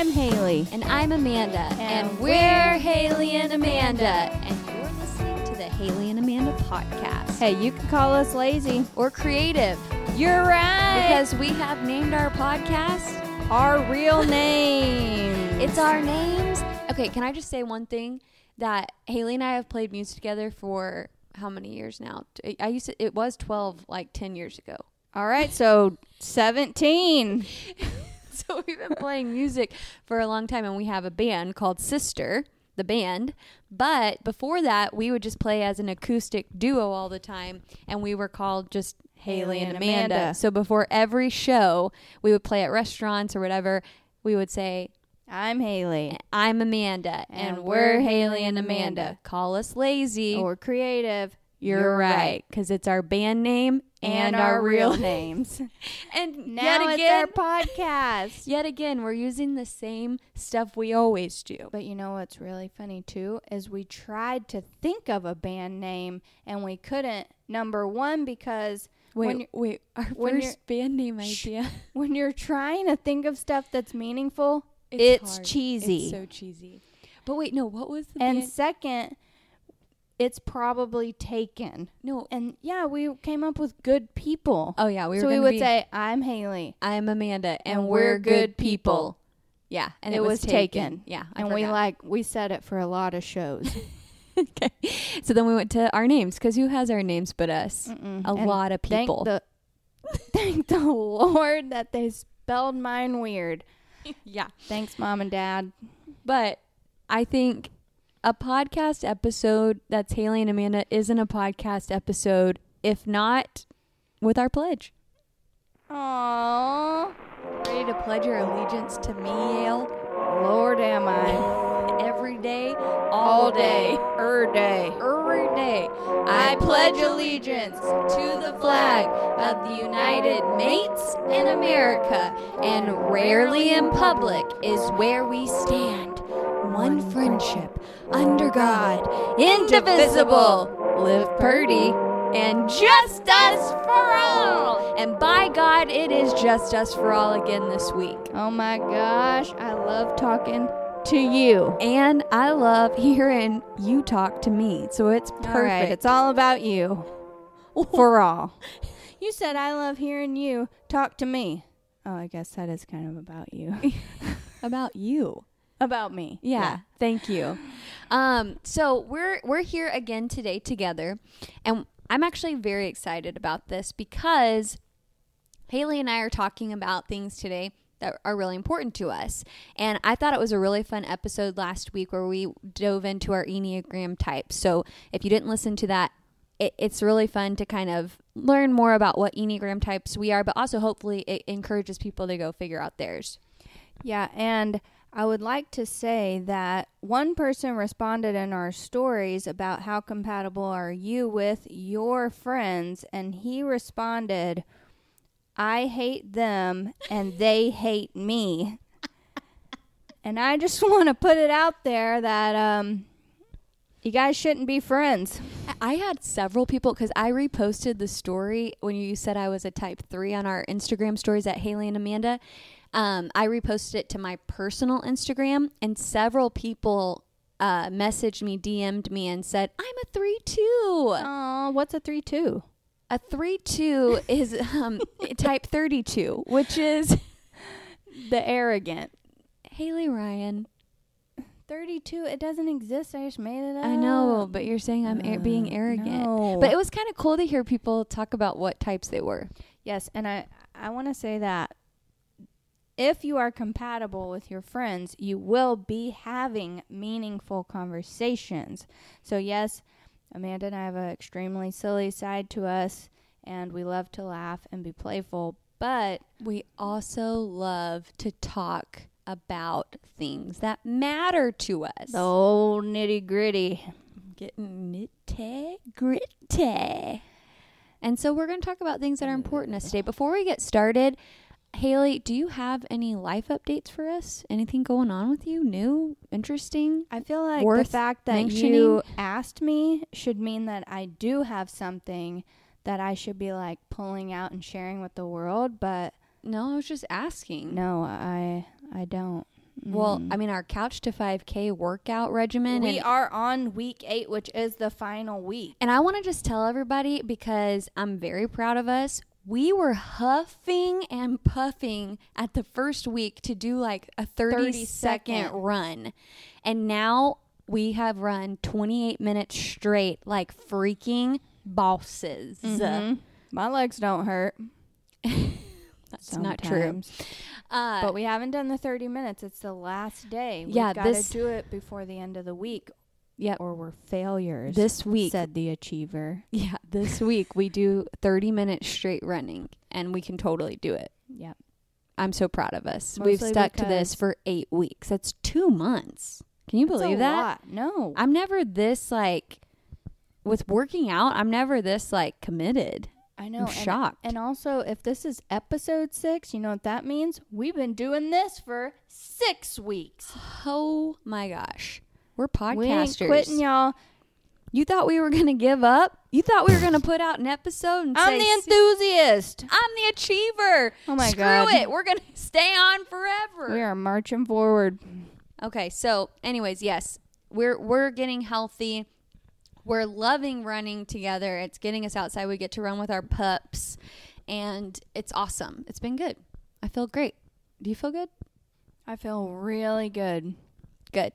I'm Haley. And I'm Amanda. And And, we're Haley and Amanda. And you're listening to the Haley and Amanda podcast. Hey, you can call us lazy. Or creative. You're right. Because we have named our podcast. our real name. It's our names. Okay, can I just say one thing? That Haley and I have played music together for how many years now? I used to, it was 12 like 10 years ago. all right. So 17. So we've been playing music for a long time, and we have a band called Sister, the band. But before that, we would just play as an acoustic duo all the time, and we were called just Haley, Haley and and Amanda. Amanda. So before every show, we would play at restaurants or whatever. We would say, I'm Haley. "I'm Amanda, and, And we're we're Haley and and Amanda. Amanda. Call us lazy. Or creative. you're, you're right, right. because it's our band name And, our, real names. and now yet it's again, our podcast. Yet again, we're using the same stuff we always do. But you know what's really funny too is we tried to think of a band name and we couldn't. Number one, because Wait, when you're, wait. Our first band name idea. when you're trying to think of stuff that's meaningful, It's hard. cheesy. It's so cheesy. But wait, no. What was the and band? second, it's probably taken. No. And yeah, we came up with good people. Oh yeah, we were. so we would be, say, "I'm Haley," "I'm Amanda, and, and we're we're good people." people. Yeah, and It it, was, was taken. taken. Yeah, I and we like we said it for a lot of shows. okay. So then we went to our names because who has our names but us? Mm-mm. A And lot of people. Thank the, thank the Lord that they spelled mine weird. yeah. Thanks, mom and dad. But I think a podcast episode that's Haley and Amanda isn't a podcast episode if not with our pledge. Aww, Ready to pledge your allegiance to me, Yale? Lord, am I Every day, all day, er day. every day. I pledge allegiance to the flag of the United Mates in America, and rarely in public is where we stand. One friendship, under God, indivisible, live purdy, and just us for all. And by God, it is just us for all again this week. Oh my gosh, I love talking to you. And I love hearing you talk to me, so it's perfect. All right, it's all about you. For all. You said I love hearing you talk to me. Oh, I guess that is kind of about you. about you. About me. Yeah, thank you. Um, so we're we're here again today together, and I'm actually very excited about this because Haley and I are talking about things today that are really important to us. And I thought it was a really fun episode last week where we dove into our Enneagram types. So if you didn't listen to that, it, it's really fun to kind of learn more about what Enneagram types we are, but also hopefully it encourages people to go figure out theirs. Yeah, and I would like to say that one person responded in our stories about how compatible are you with your friends, and he responded, I hate them and they hate me. and I just want to put it out there that um, you guys shouldn't be friends. I had several people because I reposted the story when you said I was a type three on our Instagram stories at Haley and Amanda. Um, I reposted it to my personal Instagram, and several people uh, messaged me, DM'd me, and said, I'm a three two. Oh, what's a 3 2? A three two is um, type 32, which is The arrogant. Haley Ryan. 32, it doesn't exist. I just made it up. I know, but you're saying I'm ar- being Uh, arrogant. no. But it was kind of cool to hear people talk about what types they were. Yes, and I I want to say that if you are compatible with your friends, you will be having meaningful conversations. So yes, Amanda and I have an extremely silly side to us and we love to laugh and be playful, but We also love to talk about things that matter to us. the old nitty-gritty. Getting nitty gritty. And so we're going to talk about things that are important to us today. Before we get started, Haley, do you have any life updates for us? Anything going on with you? New? Interesting? I feel like the fact that you asked me should mean that I do have something that I should be like pulling out and sharing with the world, but No, I was just asking. no, I I don't. Well, mm-hmm. I mean, our couch to 5K workout regimen. we are on week eight, which is the final week. and I want to just tell everybody because I'm very proud of us. We were huffing and puffing at the first week to do like a 30, 30 second second. run. And now we have run 28 minutes straight like freaking bosses. Mhm. My legs don't hurt. That's not true. Uh, But we haven't done the 30 minutes. It's the last day. We've Yeah, got to do it before the end of the week yep. or we're failures. This week, said the achiever. yeah, this week we do 30 minutes straight running and we can totally do it. Yep. I'm so proud of us. We've stuck to this for eight weeks. That's two months. Can you believe that? lot. No. I'm never this like with working out. I'm never this like committed. I know. I'm and- shocked. And also, if this is episode six, you know what that means? We've been doing this for six weeks. oh my gosh, we're podcasters. We ain't quitting, y'all. You thought we were gonna give up? You thought we were gonna put out an episode and I'm say, the enthusiast. I'm the achiever. Oh my Screw God. it. We're gonna stay on forever. We are marching forward. Okay, so anyways, yes, we're we're getting healthy. We're loving running together. It's getting us outside. We get to run with our pups, and it's awesome. It's been good. I feel great. Do you feel good? I feel really good. Good.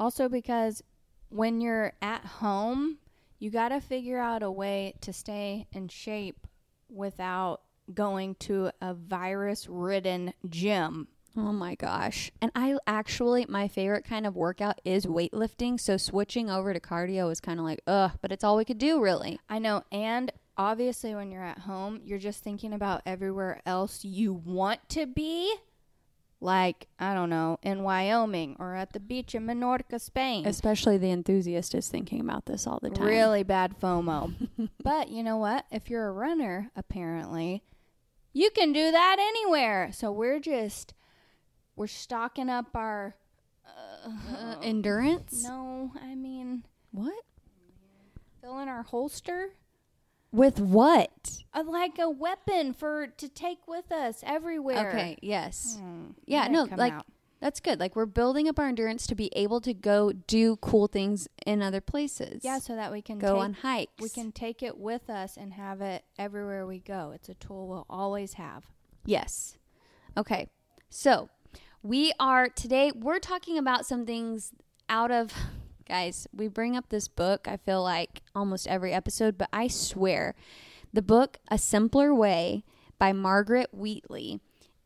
Also, because when you're at home, you got to figure out a way to stay in shape without going to a virus ridden gym. Oh my gosh. And I actually, my favorite kind of workout is weightlifting. So switching over to cardio is kind of like, ugh, but it's all we could do, really. I know. And obviously, when you're at home, you're just thinking about everywhere else you want to be. Like, I don't know, in Wyoming or at the beach in Menorca, Spain. Especially the enthusiast is thinking about this all the time. Really bad FOMO. but you know what? If you're a runner, apparently, you can do that anywhere. So we're just we're stocking up our Uh, endurance? no, I mean What? filling our holster With what? uh, like a weapon for to take with us everywhere. Okay, yes. Hmm, Yeah, no, like out. that's good. Like we're building up our endurance to be able to go do cool things in other places. yeah, so that we can go take, on hikes. we can take it with us and have it everywhere we go. It's a tool we'll always have. Yes. Okay. So, we are today we're talking about some things out of guys, we bring up this book I feel like almost every episode, but I swear the book A Simpler Way by Margaret Wheatley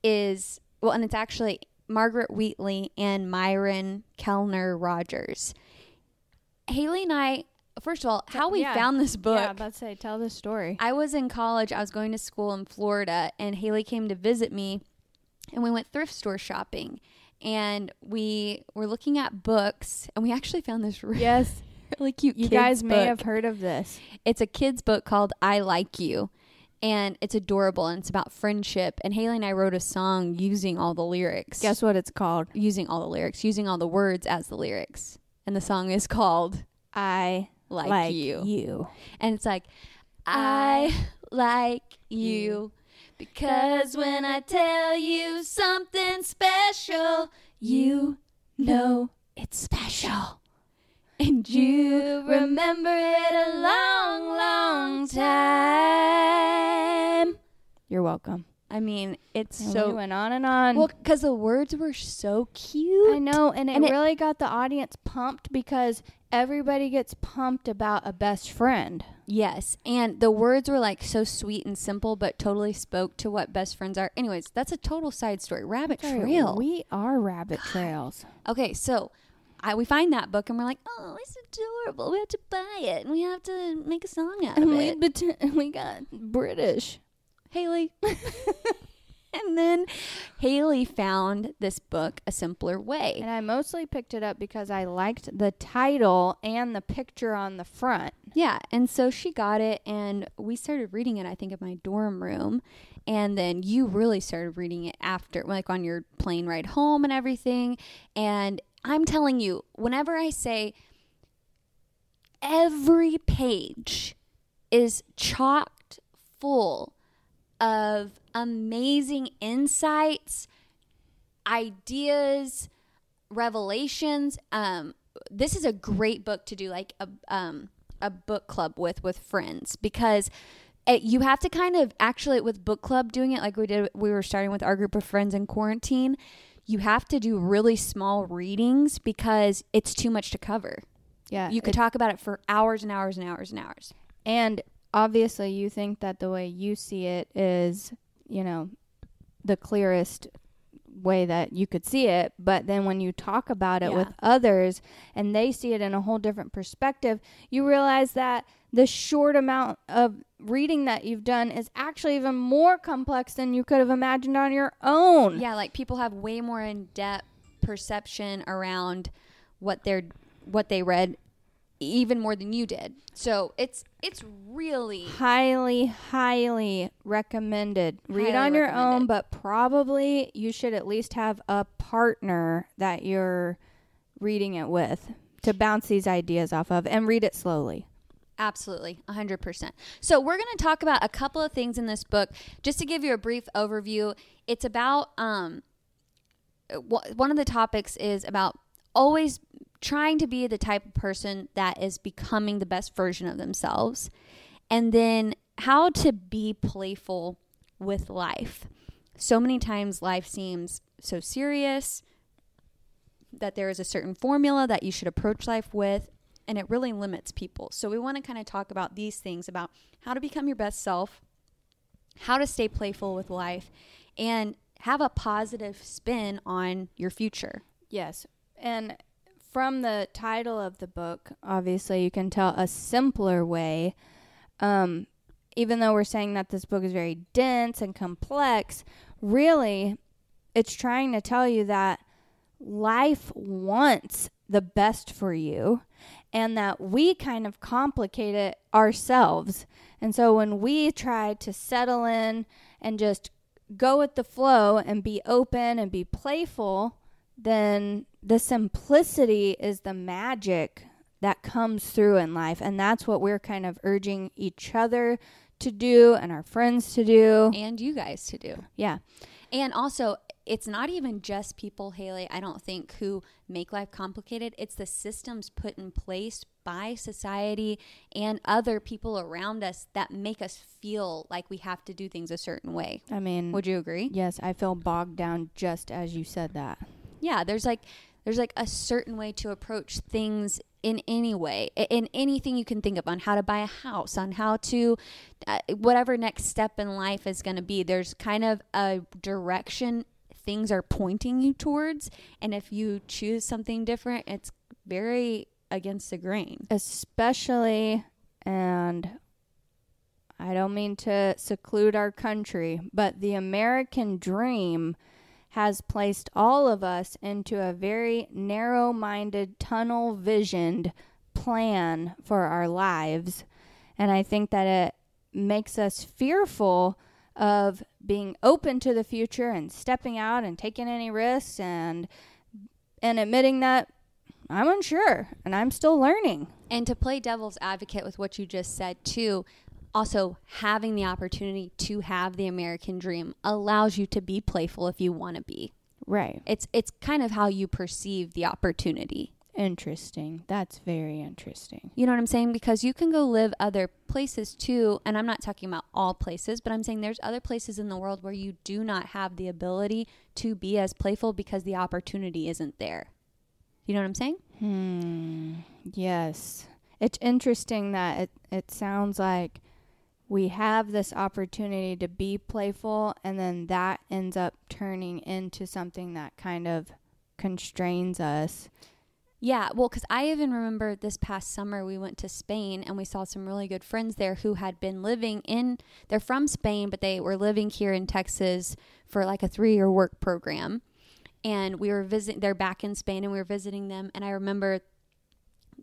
is well and it's actually Margaret Wheatley and Myron Kellner Rogers. Haley and I first of all, how we Yeah. found this book Yeah, let's say tell the story. I was in college. I was going to school in Florida, and Haley came to visit me, and we went thrift store shopping. And we were looking at books, and we actually found this really, Yes, really cute. you guys may book. have heard of this. It's a kid's book called "I Like You," and it's adorable, and it's about friendship. And Haley and I wrote a song using all the lyrics. Guess what it's called? using all the lyrics, using all the words as the lyrics, and the song is called I "Like, like, You." you. And it's like, I like you because when I tell you something special, you know it's special. And you remember it a long, long time. You're welcome. I mean, it's And we went on and on. Well, because the words were so cute. I know, and it And it- really got the audience pumped because everybody gets pumped about a best friend. Yes, and the words were like so sweet and simple, but totally spoke to what best friends are. Anyways, that's a total side story. Rabbit Trail. We are rabbit trails. okay, so I we find that book and we're like, oh, it's adorable. We have to buy it and we have to make a song out of we it. bet- we got British. Haley. and then Haley found this book, A Simpler Way. And I mostly picked it up because I liked the title and the picture on the front. Yeah, and so she got it, and we started reading it. I think in my dorm room, and then you really started reading it after, like on your plane ride home and everything. And I'm telling you, whenever I say every page is chocked full of amazing insights, ideas, Revelations. Um, this is a great book to do like a um a book club with with friends because it, you have to kind of actually with book club doing it like we did we were starting with our group of friends in quarantine you have to do really small readings because it's too much to cover Yeah. you could it- talk about it for hours and hours and hours and hours and obviously you think that the way you see it is, you know, the clearest way that you could see it, but then when you talk about it Yeah. with others and they see it in a whole different perspective, you realize that the short amount of reading that you've done is actually even more complex than you could have imagined on your own. yeah like people have way more in-depth perception around what they're what they read even more than you did so it's it's really highly highly recommended read on your own but probably you should at least have a partner that you're reading it with to bounce these ideas off of and read it slowly Absolutely, 100%. So, we're going to talk about a couple of things in this book just to give you a brief overview. It's about um one of the topics is about always trying to be the type of person that is becoming the best version of themselves and then how to be playful with life. So many times life seems so serious that there is a certain formula that you should approach life with and it really limits people. So we want to kind of talk about these things about how to become your best self, how to stay playful with life, and have a positive spin on your future. yes and from the title of the book obviously you can tell a simpler way um, even though we're saying that this book is very dense and complex really it's trying to tell you that life wants the best for you and that we kind of complicate it ourselves. And so when we try to settle in and just go with the flow and be open and be playful, then the simplicity is the magic that comes through in life. And that's what we're kind of urging each other to do and our friends to do. And you guys to do. Yeah. And also, it's not even just people, Haley, I don't think, who make life complicated. It's the systems put in place by society and other people around us that make us feel like we have to do things a certain way. I mean, Would you agree? yes, I feel bogged down just as you said that. Yeah there's like there's like a certain way to approach things in any way in anything you can think of on how to buy a house on how to uh, whatever next step in life is going to be there's kind of a direction things are pointing you towards and if you choose something different it's very against the grain. Especially and I don't mean to seclude our country, but the American dream has placed all of us into a very narrow minded, tunnel visioned plan for our lives. And I think that it makes us fearful of being open to the future and stepping out and taking any risks and and admitting that I'm unsure and I'm still learning. And to play devil's advocate with what you just said, too, also having the opportunity to have the American dream allows you to be playful if you want to be. Right. It's it's kind of how you perceive the opportunity. Interesting. That's very interesting. You know what I'm saying? Because you can go live other places too, and I'm not talking about all places, but I'm saying there's other places in the world where you do not have the ability to be as playful because the opportunity isn't there. You know what I'm saying? Hmm. Yes. It's interesting that it, it sounds like we have this opportunity to be playful and then that ends up turning into something that kind of constrains us. Yeah, well, because I even remember this past summer we went to Spain and we saw some really good friends there who had been living in, they're from Spain, but they were living here in Texas for like a three year work program. And we were visiting, they're back in Spain and we were visiting them. And I remember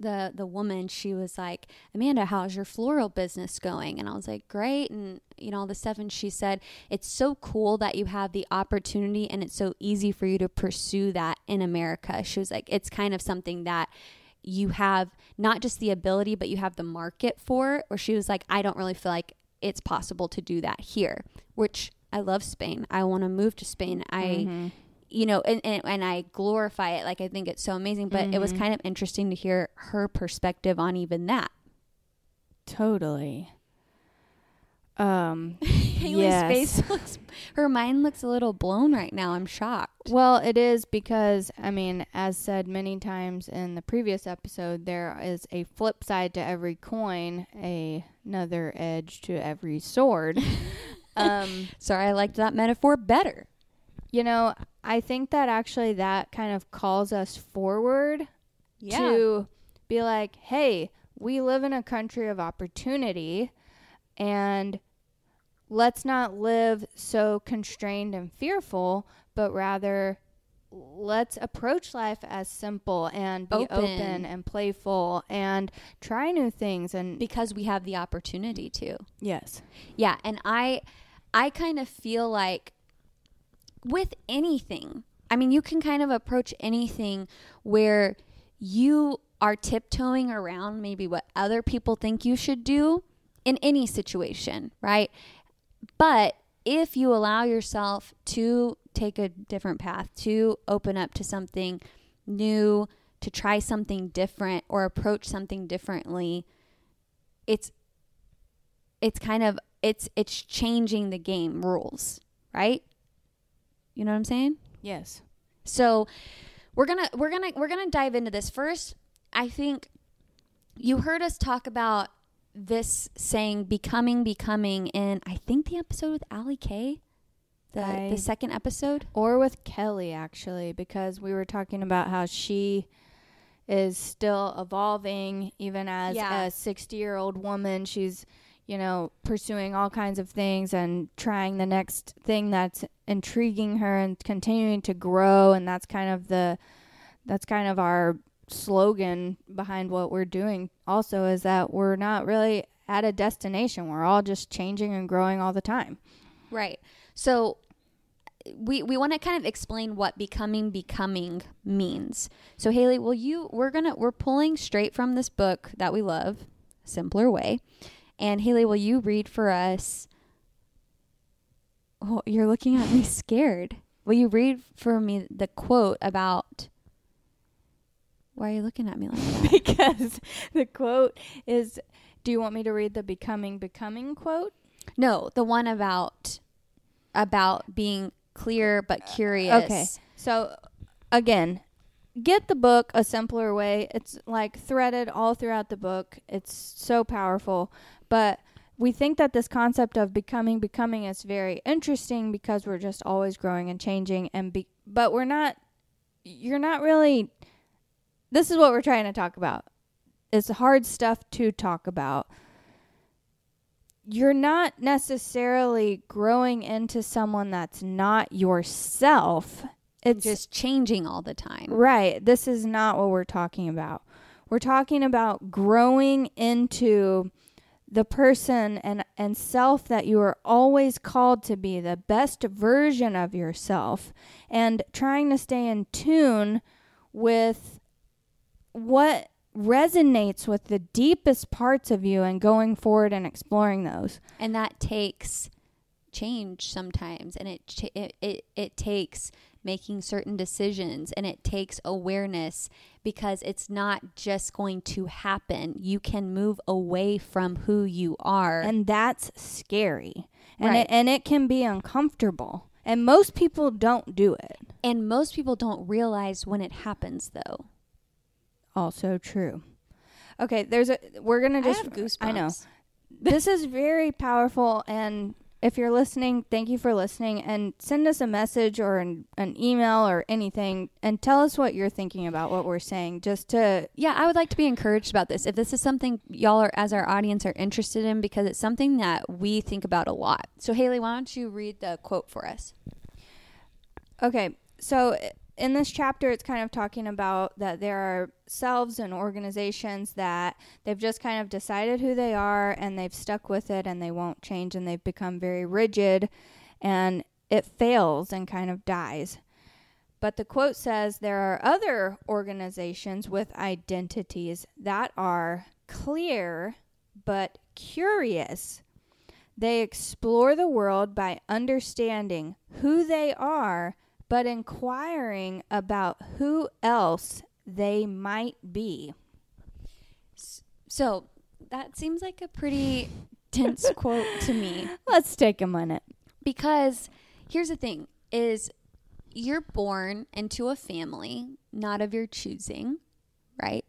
the the woman she was like amanda how's your floral business going? And i was like great. And you know all this stuff. And she said it's so cool that you have the opportunity and it's so easy for you to pursue that in america. She was like it's kind of something that you have not just the ability but you have the market for. Or she was like i don't really feel like it's possible to do that here which i love spain. I want to move to spain. I mm-hmm. You know, and, and, and I glorify it. Like, I think it's so amazing. But it was Mhm. kind of interesting to hear her perspective on even that. Totally. Um Haley's Yes. face looks, her mind looks a little blown right now. I'm shocked. well, it is because I mean, as said many times in the previous episode, there is a flip side to every coin, a another edge to every sword. um Sorry, I liked that metaphor better. You know, I think that actually that kind of calls us forward to be like, hey, we live in a country of opportunity and let's not live so constrained and fearful, but rather let's approach life as simple and be Open. open, and playful and try new things and because we have the opportunity to. yes. Yeah, and I I kind of feel like with anything. I mean, you can kind of approach anything where you are tiptoeing around maybe what other people think you should do in any situation, right? But if you allow yourself to take a different path, to open up to something new, to try something different or approach something differently, it's it's kind of it's it's changing the game rules, right? You know what I'm saying? Yes. So we're gonna we're gonna we're gonna dive into this first. I think you heard us talk about this saying becoming becoming in I think the episode with Ali K. the I- the second episode. or with Kelly actually because we were talking about how she is still evolving even as Yeah. a 60 year old woman she's you know pursuing all kinds of things and trying the next thing that's intriguing her and continuing to grow and that's kind of the that's kind of our slogan behind what we're doing also is that we're not really at a destination we're all just changing and growing all the time Right. So we we want to kind of explain what becoming becoming means. So Haley, will you we're going to we're pulling straight from this book that we love, Simpler Way. And Haley, will you read for us Oh, you're looking at me scared. Will you read for me the quote about Why are you looking at me like that? because the quote is do you want me to read the becoming becoming quote No, the one about about being clear but curious. Okay. so again get the book a simpler way it's like threaded all throughout the book it's so powerful but we think that this concept of becoming becoming is very interesting because we're just always growing and changing and be but we're not you're not really this is what we're trying to talk about it's hard stuff to talk about you're not necessarily growing into someone that's not yourself it's just changing all the time. Right. This is not what we're talking about. We're talking about growing into the person and, and self that you are always called to be, the best version of yourself, and trying to stay in tune with what resonates with the deepest parts of you and going forward and exploring those. and that takes change sometimes and it it, it it takes making certain decisions and it takes awareness because it's not just going to happen. You can move away from who you are. And that's scary. And Right. it, and it can be uncomfortable. And most people don't do it. And most people don't realize when it happens though. Also true. Okay there's a we're gonna just I I know. this is very powerful and if you're listening thank you for listening and send us a message or an, an email or anything and tell us what you're thinking about what we're saying just to yeah i would like to be encouraged about this. If this is something y'all are as our audience are interested in because it's something that we think about a lot. So haley why don't you read the quote for us? Okay, so in this chapter, it's kind of talking about that there are selves and organizations that they've just kind of decided who they are and they've stuck with it and they won't change and they've become very rigid and it fails and kind of dies. But the quote says there are other organizations with identities that are clear but curious. They explore the world by understanding who they are but inquiring about who else they might be. So that seems like a pretty tense quote to me Let's take a minute. because here's the thing is you're born into a family not of your choosing, right?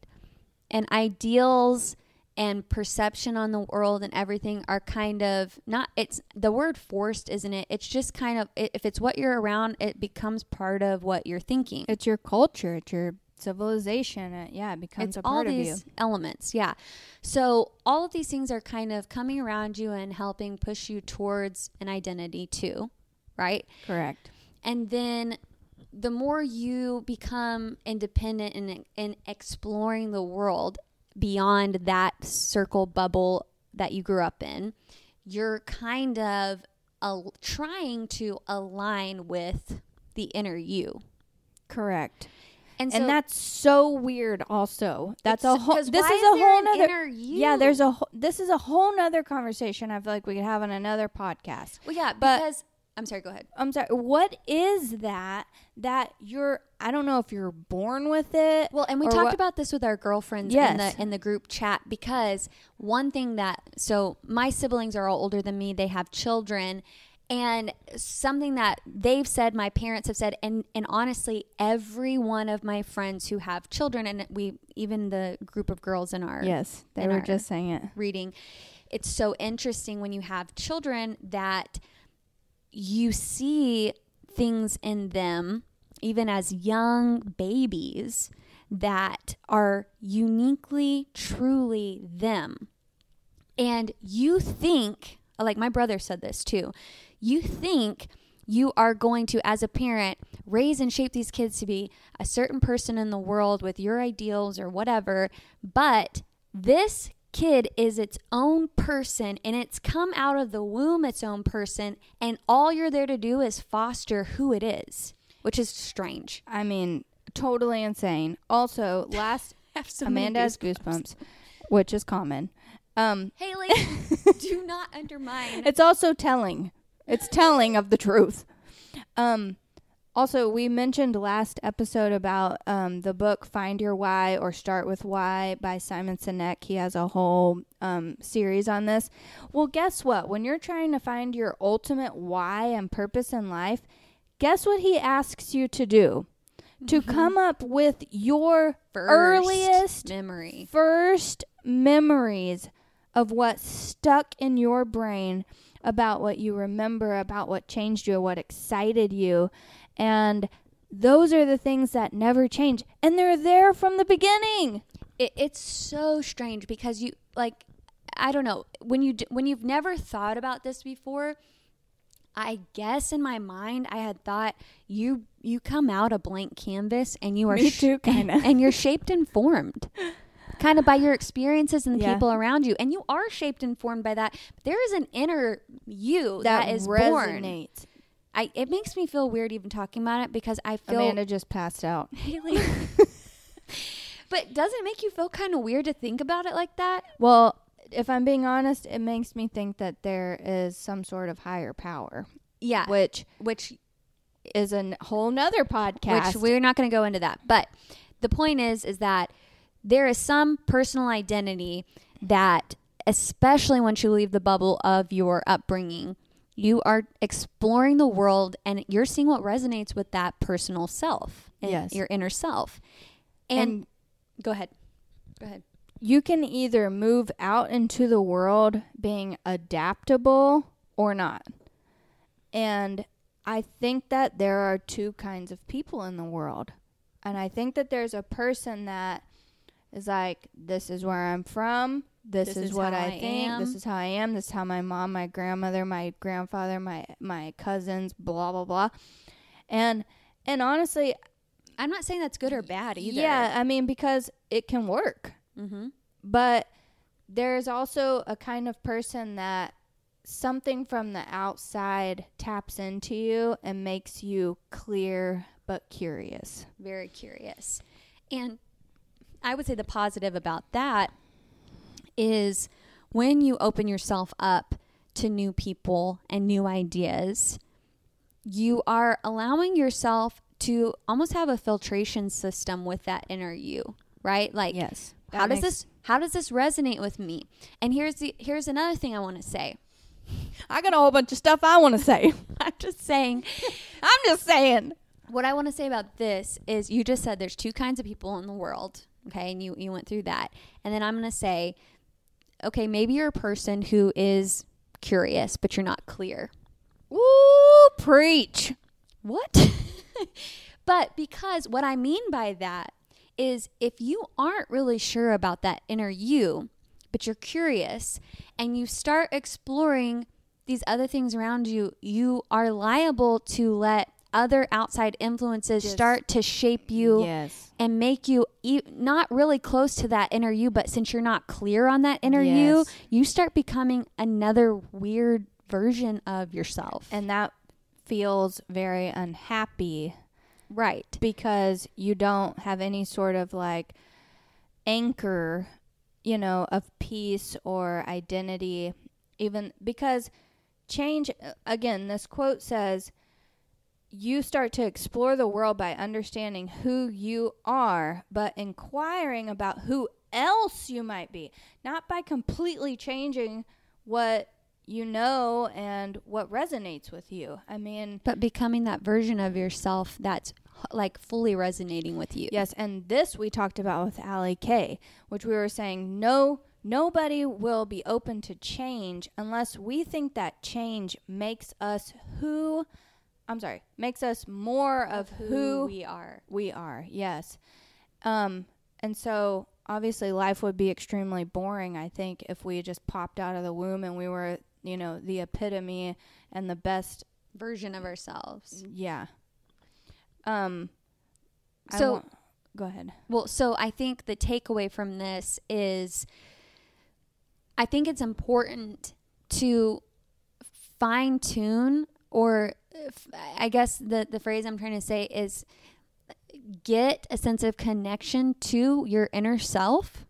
And ideals and perception on the world and everything are kind of not it's the word forced isn't it it's just kind of if it's what you're around it becomes part of what you're thinking It's your culture, it's your civilization. It, yeah, it becomes it's a all part of you. these elements yeah so all of these things are kind of coming around you and helping push you towards an identity too right Correct. and then the more you become independent and in exploring the world beyond that circle bubble that you grew up in you're kind of al- trying to align with the inner you. Correct. and, so and that's so weird also. That's a whole this why is a whole nother yeah there's a wh- this is a whole nother conversation i feel like we could have on another podcast. Well yeah but- because i'm sorry go ahead i'm sorry what is that that you're i don't know if you're born with it Well, and we talked what- about this with our girlfriends in Yes. the in the group chat because one thing that so my siblings are all older than me, they have children, and something that they've said, my parents have said, and and honestly, every one of my friends who have children, and we even the group of girls in our yes they in were just saying it reading, it's so interesting when you have children that you see things in them, even as young babies, that are uniquely, truly them. And you think, like my brother said this too, you think you are going to, as a parent, raise and shape these kids to be a certain person in the world with your ideals or whatever, but this kid is its own person and it's come out of the womb its own person, and all you're there to do is foster who it is, which is strange. i mean totally insane. Also last amanda has goosebumps. which is common. Um Haley, do not undermine. it's also telling. It's telling of the truth. Um also we mentioned last episode about um, the book find your why or start with why by simon sinek he has a whole um, series on this well guess what when you're trying to find your ultimate why and purpose in life guess what he asks you to do to come up with your First earliest memory. first memories of what stuck in your brain about what you remember, about what changed you, what excited you. And those are the things that never change. And they're there from the beginning. it, it's so strange because you like i don't know when you d- when you've never thought about this before i guess in my mind i had thought you you come out a blank canvas and you are Me too, kinda. and you're shaped and formed kind of by your experiences and the Yeah. people around you and you are shaped and formed by that but there is an inner you that, that is born resonates. I, it makes me feel weird even talking about it because i feel Amanda just passed out. Haley. but doesn't it make you feel kind of weird to think about it like that? Well, if I'm being honest, it makes me think that there is some sort of higher power, Yeah. which Which is a whole nother podcast. which we're not going to go into that. But the point is is that there is some personal identity that especially once you leave the bubble of your upbringing, you are exploring the world and you're seeing what resonates with that personal self and Yes. your inner self. And, and go ahead. Go ahead. you can either move out into the world being adaptable or not. And I think that there are two kinds of people in the world. And I think that there's a person that is like, this is where I'm from. This, This is, is what I, I think. This is how I am. This is how my mom, my grandmother, my grandfather, my my cousins, blah blah blah. And and honestly, I'm not saying that's good or bad either. yeah, I mean because it can work Mm-hmm. but there's also a kind of person that something from the outside taps into you and makes you clear but curious. very curious. And I would say the positive about that is when you open yourself up to new people and new ideas, you are allowing yourself to almost have a filtration system with that inner you, right? Like yes. how does this how does this resonate with me? And here's the here's another thing I want to say. I got a whole bunch of stuff I want to say. I'm just saying I'm just saying. what I want to say about this is you just said there's two kinds of people in the world, okay? And you you went through that. And then I'm going to say okay, maybe you're a person who is curious but you're not clear. Woo, preach. What? but because what I mean by that is if you aren't really sure about that inner you, but you're curious and you start exploring these other things around you, you are liable to let other outside influences Just- start to shape you Yes. and make you e- not really close to that inner you, but since you're not clear on that inner you, you start becoming another weird version of yourself. And that feels very unhappy right. because you don't have any sort of like anchor, you know, of peace or identity, even because change, again, this quote says, you start to explore the world by understanding who you are, but inquiring about who else you might be, not by completely changing what you know and what resonates with you. I mean, but becoming that version of yourself that's like fully resonating with you. Yes, and this we talked about with Allie K, which we were saying no nobody will be open to change unless we think that change makes us who I'm sorry, makes us more of who, we are. we are. Yes. Um and so obviously life would be extremely boring I think if we just popped out of the womb and we were, you know, the epitome and the best Version of ourselves. yeah. Um So- want- go ahead. Well, so I think the takeaway from this is I think it's important to fine tune, or I guess the, the phrase I'm trying to say is get a sense of connection to your inner self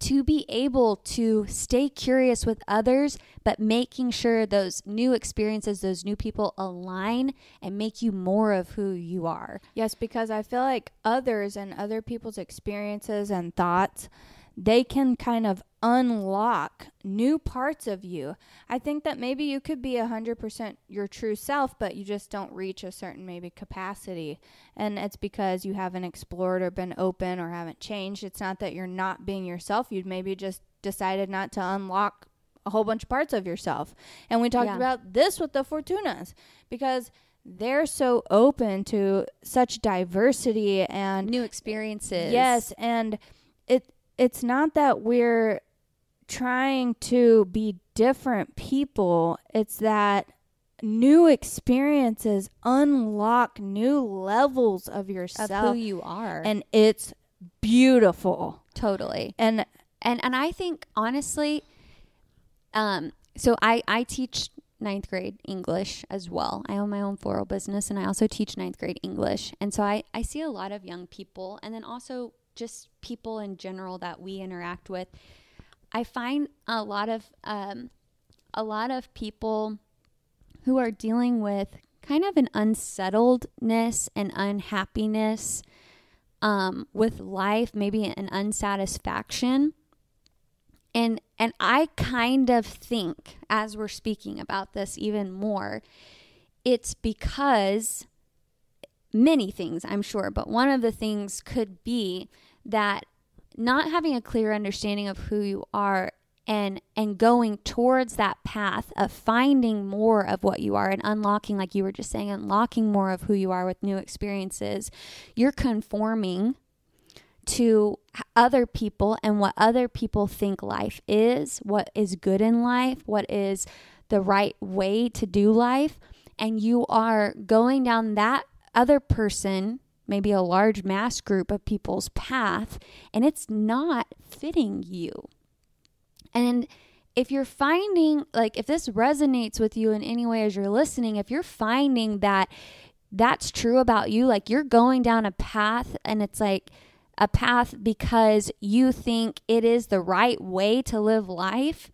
to be able to stay curious with others, but making sure those new experiences, those new people align and make you more of who you are. Yes, because I feel like others and other people's experiences and thoughts, they can kind of unlock new parts of you. I think that maybe you could be 100% your true self, but you just don't reach a certain maybe capacity. And it's because you haven't explored or been open or haven't changed. It's not that you're not being yourself. You'd maybe just decided not to unlock a whole bunch of parts of yourself. And we talked Yeah. about this with the Fortunas because they're so open to such diversity and New experiences. yes and it it's not that we're trying to be different people it's that new experiences unlock new levels of yourself Of who you are. and it's beautiful totally. and and and I think honestly, um, so I I teach ninth grade English as well. I own my own floral business, and I also teach ninth grade English. And so I I see a lot of young people, and then also just people in general that we interact with. I find a lot of um, a lot of people who are dealing with kind of an unsettledness and unhappiness um, with life, maybe an unsatisfaction. And and I kind of think as we're speaking about this even more, it's because many things, I'm sure, but one of the things could be that not having a clear understanding of who you are and and going towards that path of finding more of what you are and unlocking like you were just saying unlocking more of who you are with new experiences you're conforming to other people and what other people think life is what is good in life what is the right way to do life. And you are going down that other person maybe a large mass group of people's path and it's not fitting you. And if you're finding, like, if this resonates with you in any way as you're listening, if you're finding that that's true about you, like you're going down a path and it's like a path because you think it is the right way to live life,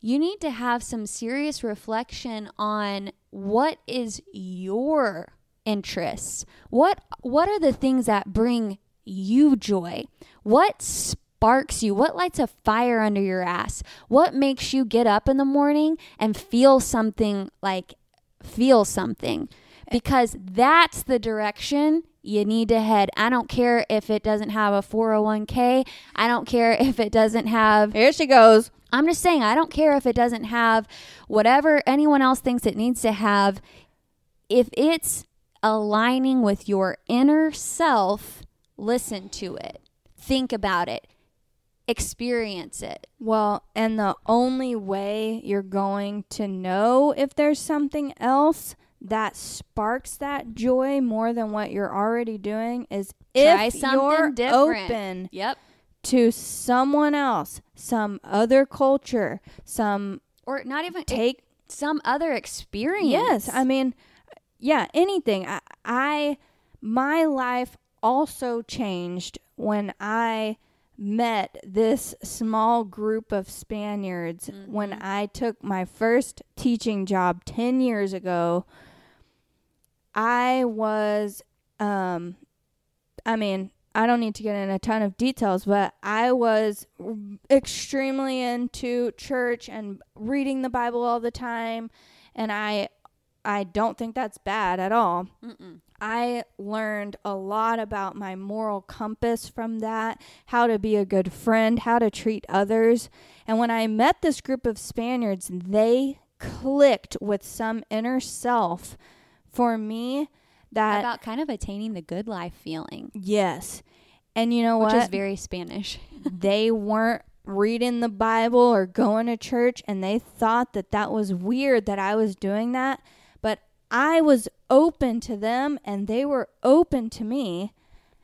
you need to have some serious reflection on what is your interests? What what are the things that bring you joy? What sparks you? What lights a fire under your ass? What makes you get up in the morning and feel something like feel something? Because that's the direction you need to head. I don't care if it doesn't have a 401k. I don't care if it doesn't have Here she goes. I'm just saying, I don't care if it doesn't have whatever anyone else thinks it needs to have. If it's aligning with your inner self, listen to it, think about it, experience it. Well, and the only way you're going to know if there's something else that sparks that joy more than what you're already doing is Try if something you're different. open Yep. to someone else, some other culture, some Or not even take some other experience. Yes, I mean, yeah, anything. I, I, my life also changed when I met this small group of Spaniards when I took my first teaching job 10 years ago. I was, um, I mean, I don't need to get in a ton of details, but I was extremely into church and reading the Bible all the time, and I I don't think that's bad at all. Mm-mm. I learned a lot about my moral compass from that, how to be a good friend, how to treat others. And when I met this group of Spaniards, they clicked with some inner self for me that about kind of attaining the good life feeling, yes. And you know which what? is very Spanish. they weren't reading the Bible or going to church and they thought that that was weird that I was doing that. I was open to them and they were open to me.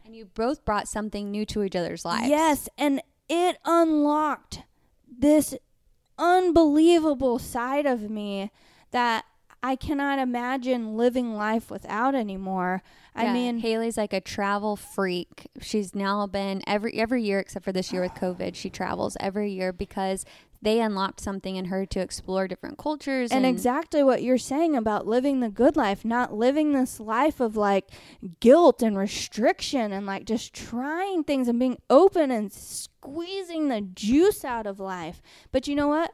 and you both brought something new to each other's lives. Yes. And it unlocked this unbelievable side of me that I cannot imagine living life without anymore. I mean, Haley's like a travel freak. She's now been every every year except for this year with COVID. She travels every year because they unlocked something in her to explore different cultures and exactly what you're saying about living the good life, not living this life of like guilt and restriction and like just trying things and being open and squeezing the juice out of life. But you know what?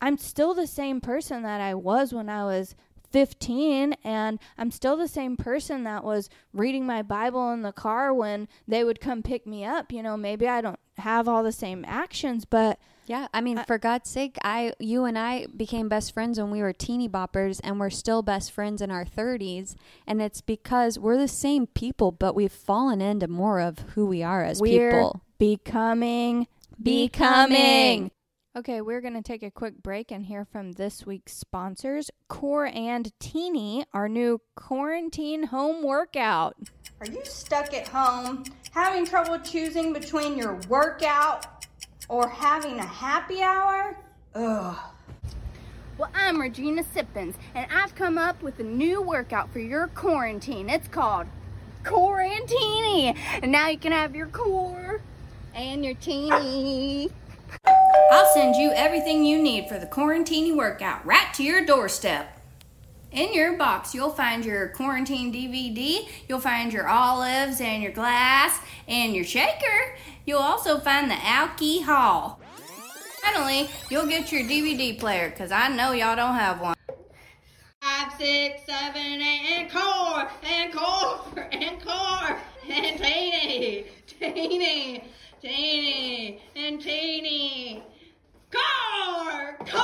I'm still the same person that I was when I was 15 and I'm still the same person that was reading my Bible in the car when they would come pick me up. You know, maybe I don't have all the same actions, but Yeah, I mean, for God's sake, I, you and I became best friends when we were teeny boppers, and we're still best friends in our thirties. And it's because we're the same people, but we've fallen into more of who we are as we're people. becoming Becoming. Okay, we're going to take a quick break and hear from this week's sponsors, Core and Teeny, our new quarantine home workout. Are you stuck at home having trouble choosing between your workout or having a happy hour? Ugh. Well, I'm Regina Sippins, and I've come up with a new workout for your quarantine. It's called Quarantini. And Teenie. And now you can have your core and your teeny. I'll send you everything you need for the quarantine workout right to your doorstep. In your box, you'll find your quarantine DVD, you'll find your olives and your glass and your shaker. You'll also find the alcohol. Finally, you'll get your DVD player because I know y'all don't have one. Five, six, seven, eight, and core, and core, and core, and teeny, teeny, teeny, teeny. Core, core.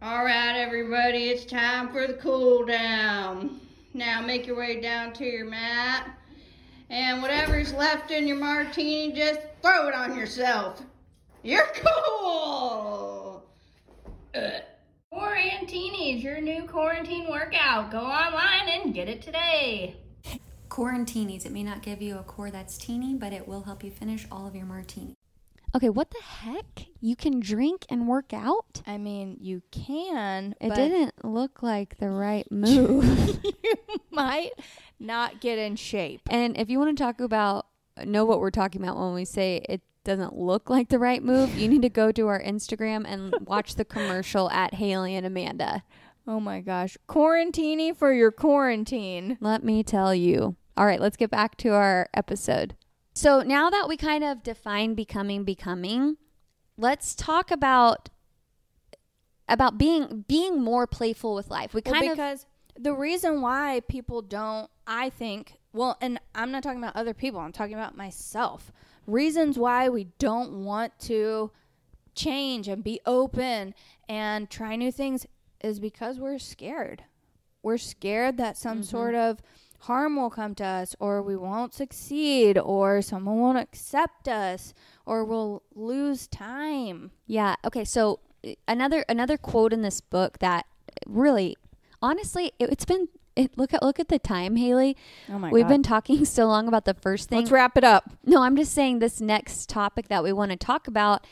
All right, everybody, it's time for the cool down. Now make your way down to your mat, and whatever's left in your martini, just throw it on yourself. You're cool. Uh. Quarantini is your new quarantine workout. Go online and get it today. Quarantinis. It may not give you a core that's teeny, but it will help you finish all of your martinis. Okay, what the heck? You can drink and work out? I mean, you can. It didn't look like the right move. you might not get in shape. and if you want to talk about, know what we're talking about when we say it doesn't look like the right move, you need to go to our Instagram and watch the commercial at Haley and Amanda. Oh my gosh. Quarantini for your quarantine. Let me tell you. All right, let's get back to our episode. So now that we kind of define becoming becoming, let's talk about about being being more playful with life. We Well, kind of because the reason why people don't, I think, well, and I'm not talking about other people, I'm talking about myself. Reasons why we don't want to change and be open and try new things is because we're scared. We're scared that some mm-hmm. sort of harm will come to us or we won't succeed or someone won't accept us or we'll lose time. Yeah. Okay. So uh, another another quote in this book that really, honestly, it, it's been. It, look at look at the time, Haley. Oh my We've God. been talking so long about the first thing. Let's wrap it up. No, I'm just saying this next topic that we want to talk about.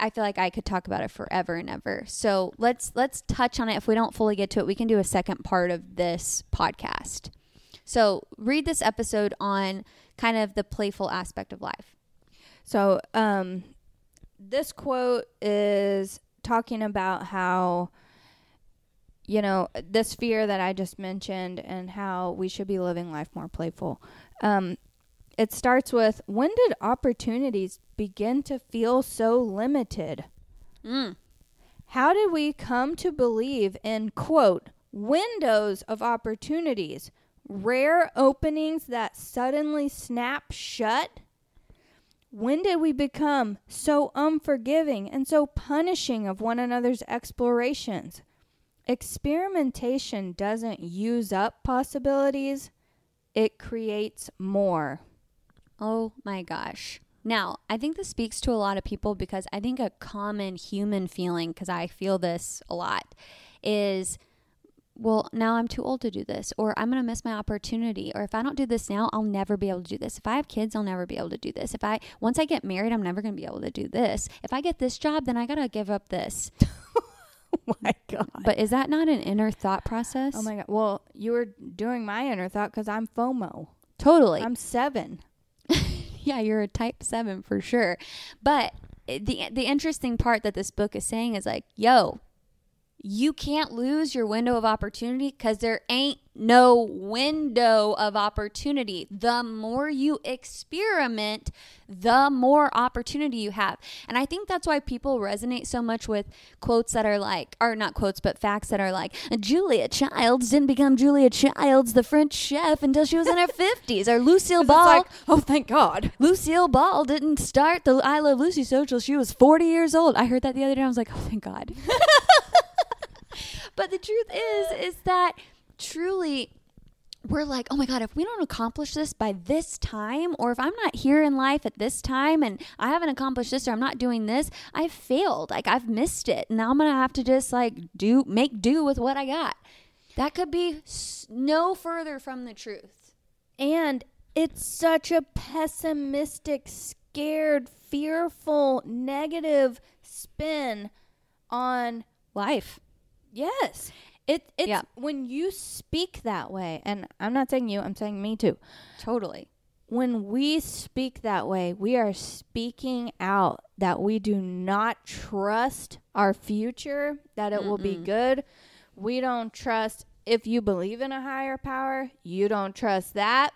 I feel like I could talk about it forever and ever. So let's let's touch on it. If we don't fully get to it, we can do a second part of this podcast. So read this episode on kind of the playful aspect of life. So, um, this quote is talking about how, you know, this fear that I just mentioned and how we should be living life more playful. Um, it starts with when did opportunities begin to feel so limited? Mm. How did we come to believe in, quote, windows of opportunities, rare openings that suddenly snap shut? When did we become so unforgiving and so punishing of one another's explorations? Experimentation doesn't use up possibilities, it creates more. Oh my gosh. Now, I think this speaks to a lot of people because I think a common human feeling, because I feel this a lot, is well, now I'm too old to do this, or I'm going to miss my opportunity, or if I don't do this now, I'll never be able to do this. If I have kids, I'll never be able to do this. If I, once I get married, I'm never going to be able to do this. If I get this job, then I got to give up this. Oh my God. But is that not an inner thought process? Oh my God. Well, you were doing my inner thought because I'm FOMO. Totally. I'm seven. yeah, you're a type 7 for sure. But eh, the the interesting part that this book is saying is like, yo, you can't lose your window of opportunity cuz there ain't no window of opportunity. The more you experiment, the more opportunity you have. And I think that's why people resonate so much with quotes that are like or not quotes but facts that are like Julia Childs didn't become Julia Childs the French chef until she was in her 50s or Lucille It's Ball like, oh, thank God. Lucille Ball didn't start the I Love Lucy social. She was 40 years old. I heard that the other day. I was like, oh, thank God. but the truth is, is that truly we're like, oh my God, if we don't accomplish this by this time, or if I'm not here in life at this time and I haven't accomplished this or I'm not doing this, I've failed. Like I've missed it. Now I'm going to have to just like do, make do with what I got. That could be s- no further from the truth. And it's such a pessimistic, scared, fearful, negative spin on Life. Yes. It it's Yeah. when you speak that way, and I'm not saying you, I'm saying me too. Totally. When we speak that way, we are speaking out that we do not trust our future, that it will be good. We don't trust if you believe in a higher power, you don't trust that.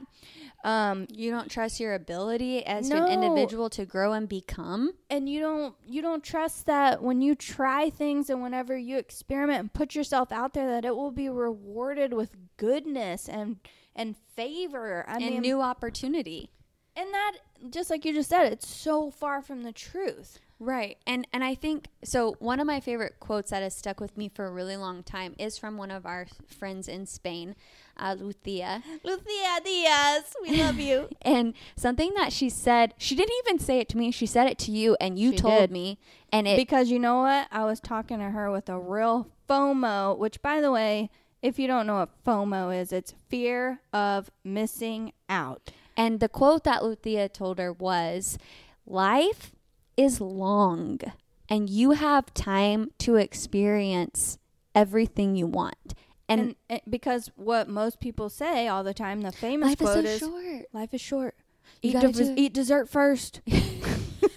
Um, You don't trust your ability as an individual to grow and become. and you don't you don't trust that when you try things and whenever you experiment and put yourself out there that it will be rewarded with goodness and and favor. I and mean, new opportunity. and that just like you just said, it's so far from the truth. Right. And and I think so one of my favorite quotes that has stuck with me for a really long time is from one of our friends in Spain, uh, Lucia. Lucia Diaz, we love you. And something that she said, she didn't even say it to me, she said it to you and you She told did. me and it because you know what? I was talking to her with a real FOMO, which by the way, if you don't know what FOMO is, it's fear of missing out. and the quote that Lucia told her was life is long and you have time to experience everything you want. And, And, and because what most people say all the time, the famous life is quote so is short. life is short. You Eat, do- eat dessert first.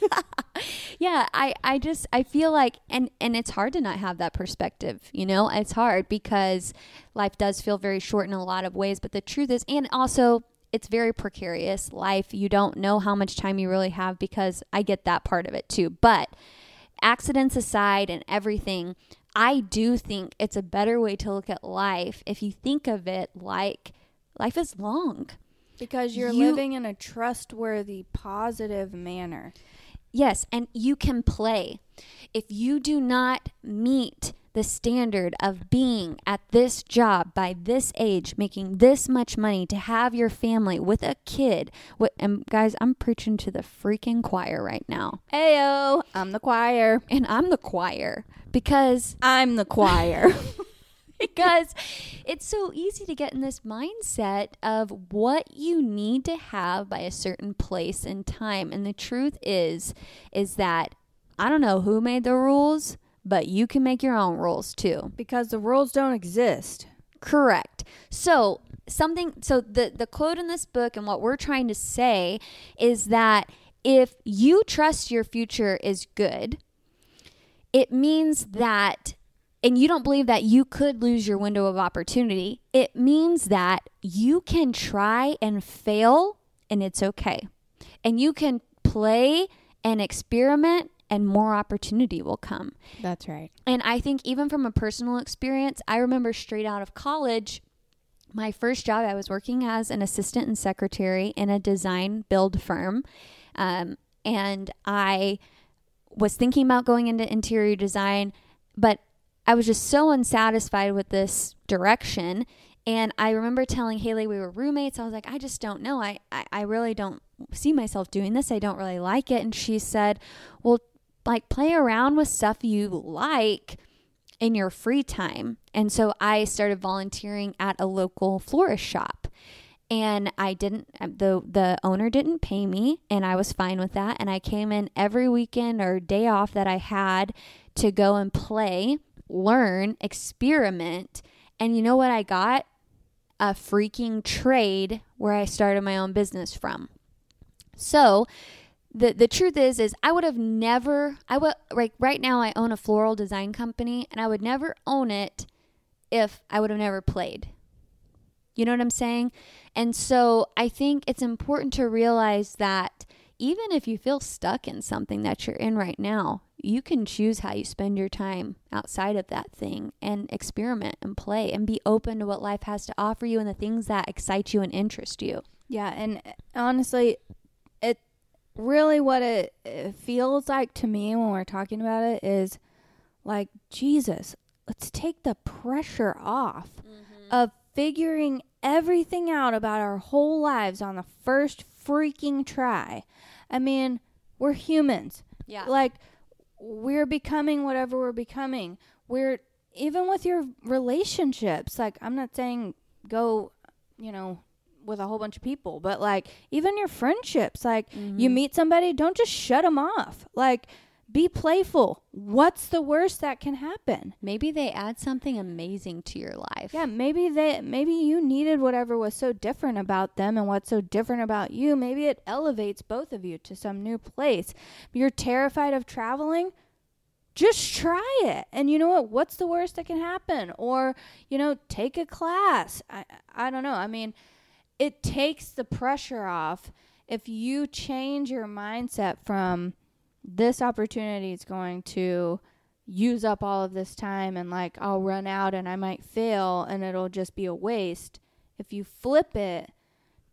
yeah, I I just I feel like and and it's hard to not have that perspective, you know? It's hard because life does feel very short in a lot of ways, but the truth is and also it's very precarious life. You don't know how much time you really have because I get that part of it too. But accidents aside and everything, I do think it's a better way to look at life if you think of it like life is long. Because you're You- living in a trustworthy, positive manner. Yes, and you can play. If you do not meet the standard of being at this job by this age, making this much money to have your family with a kid, what and guys, I'm preaching to the freaking choir right now. Ayo, I'm the choir. And I'm the choir because I'm the choir. because it's so easy to get in this mindset of what you need to have by a certain place and time. And the truth is is that i don't know who made the rules but you can make your own rules too. Because the rules don't exist. correct. So something so the the quote in this book and what we're trying to say is that if you trust your future is good it means that and you don't believe that you could lose your window of opportunity, it means that you can try and fail and it's okay. And you can play and experiment and more opportunity will come. That's right. And I think even from a personal experience, I remember straight out of college, my first job, I was working as an assistant and secretary in a design build firm. Um, and I was thinking about going into interior design, but I was just so unsatisfied with this direction. And I remember telling Haley we were roommates. I was like, I just don't know. I, I, I really don't see myself doing this. I don't really like it. And she said, Well, like play around with stuff you like in your free time. And so I started volunteering at a local florist shop. And I didn't uh, the the owner didn't pay me and I was fine with that and I came in every weekend or day off that I had to go and play, learn, experiment. And you know what I got? A freaking trade where I started my own business from. So, the the truth is is I would have never I would like right now I own a floral design company and I would never own it if I would have never played. You know what I'm saying? And so I think it's important to realize that even if you feel stuck in something that you're in right now, you can choose how you spend your time outside of that thing and experiment and play and be open to what life has to offer you and the things that excite you and interest you. Yeah, and uh, honestly, it really what it, it feels like to me when we're talking about it is like Jesus. Let's take the pressure off mm-hmm. of figuring everything out about our whole lives on the first freaking try. I mean, we're humans. Yeah. Like we're becoming whatever we're becoming. We're even with your relationships. Like I'm not saying go, you know, with a whole bunch of people, but like even your friendships. Like you mm-hmm. meet somebody, don't just shut them off. Like be playful. What's the worst that can happen? Maybe they add something amazing to your life. Yeah, maybe they maybe you needed whatever was so different about them and what's so different about you. Maybe it elevates both of you to some new place. You're terrified of traveling? Just try it. And you know what? What's the worst that can happen? Or, you know, take a class. I I don't know. I mean, it takes the pressure off if you change your mindset from this opportunity is going to use up all of this time and like I'll run out and I might fail and it'll just be a waste. If you flip it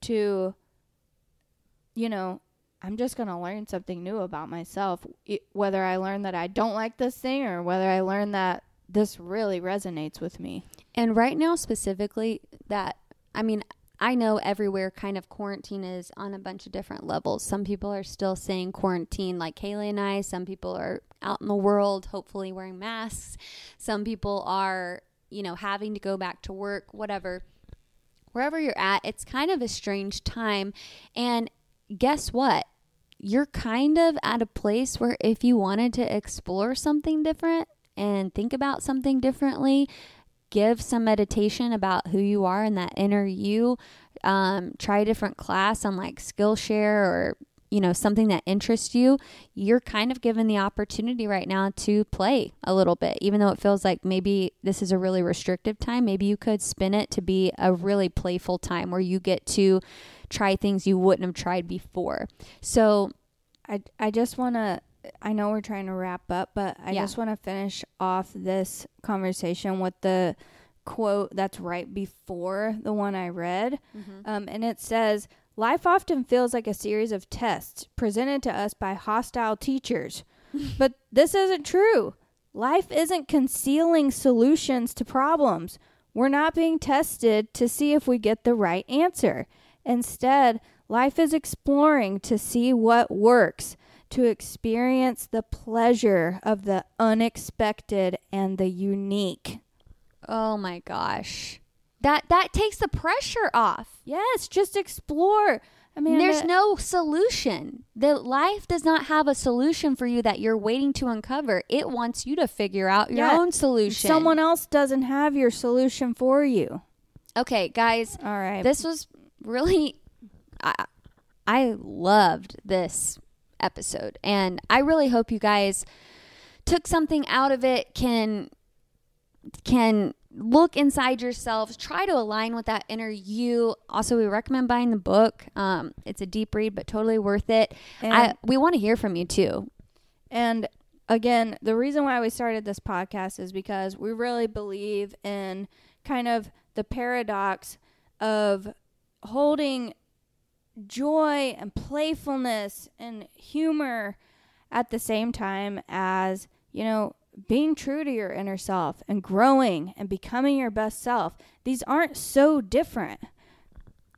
to you know, I'm just going to learn something new about myself, i- whether I learn that I don't like this thing or whether I learn that this really resonates with me. And right now, specifically, that I mean, I know everywhere kind of quarantine is on a bunch of different levels. Some people are still saying quarantine, like Kaylee and I. Some people are out in the world, hopefully wearing masks. Some people are, you know, having to go back to work, whatever. Wherever you're at, it's kind of a strange time. And guess what? You're kind of at a place where if you wanted to explore something different and think about something differently, give some meditation about who you are and that inner you. Um, try a different class on like Skillshare or you know something that interests you. You're kind of given the opportunity right now to play a little bit even though it feels like maybe this is a really restrictive time. Maybe you could spin it to be a really playful time where you get to try things you wouldn't have tried before. So I, I just want to I know we're trying to wrap up, but I Yeah. just want to finish off this conversation with the quote that's right before the one I read. Um, and it says, Life often feels like a series of tests presented to us by hostile teachers. but this isn't true. Life isn't concealing solutions to problems. We're not being tested to see if we get the right answer. Instead, life is exploring to see what works, to experience the pleasure of the unexpected and the unique. oh my gosh that that takes the pressure off Yes, just explore. I mean, there's no solution. The life does not have a solution for you that you're waiting to uncover. It wants you to figure out your Yeah, own solution. someone else doesn't have your solution for you. Okay, guys, All right. this was really I I loved this episode. And I really hope you guys took something out of it can can look inside yourselves try to align with that inner you. Also we recommend buying the book. Um, it's a deep read but totally worth it. I, And- we want to hear from you too. And again, the reason why we started this podcast is because we really believe in kind of the paradox of holding joy and playfulness and humor at the same time as, you know, being true to your inner self and growing and becoming your best self. These aren't so different.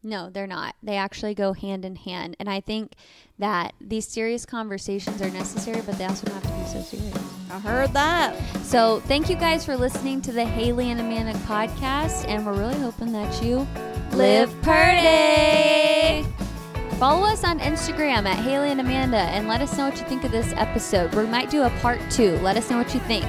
No, they're not. They actually go hand in hand. And I think that these serious conversations are necessary, but they also don't have to be so serious. I heard that. So, thank you guys for listening to the Haley and Amanda podcast. And we're really hoping that you Live purdy. Follow us on Instagram at Haley and Amanda and let us know what you think of this episode. We might do a part two. Let us know what you think.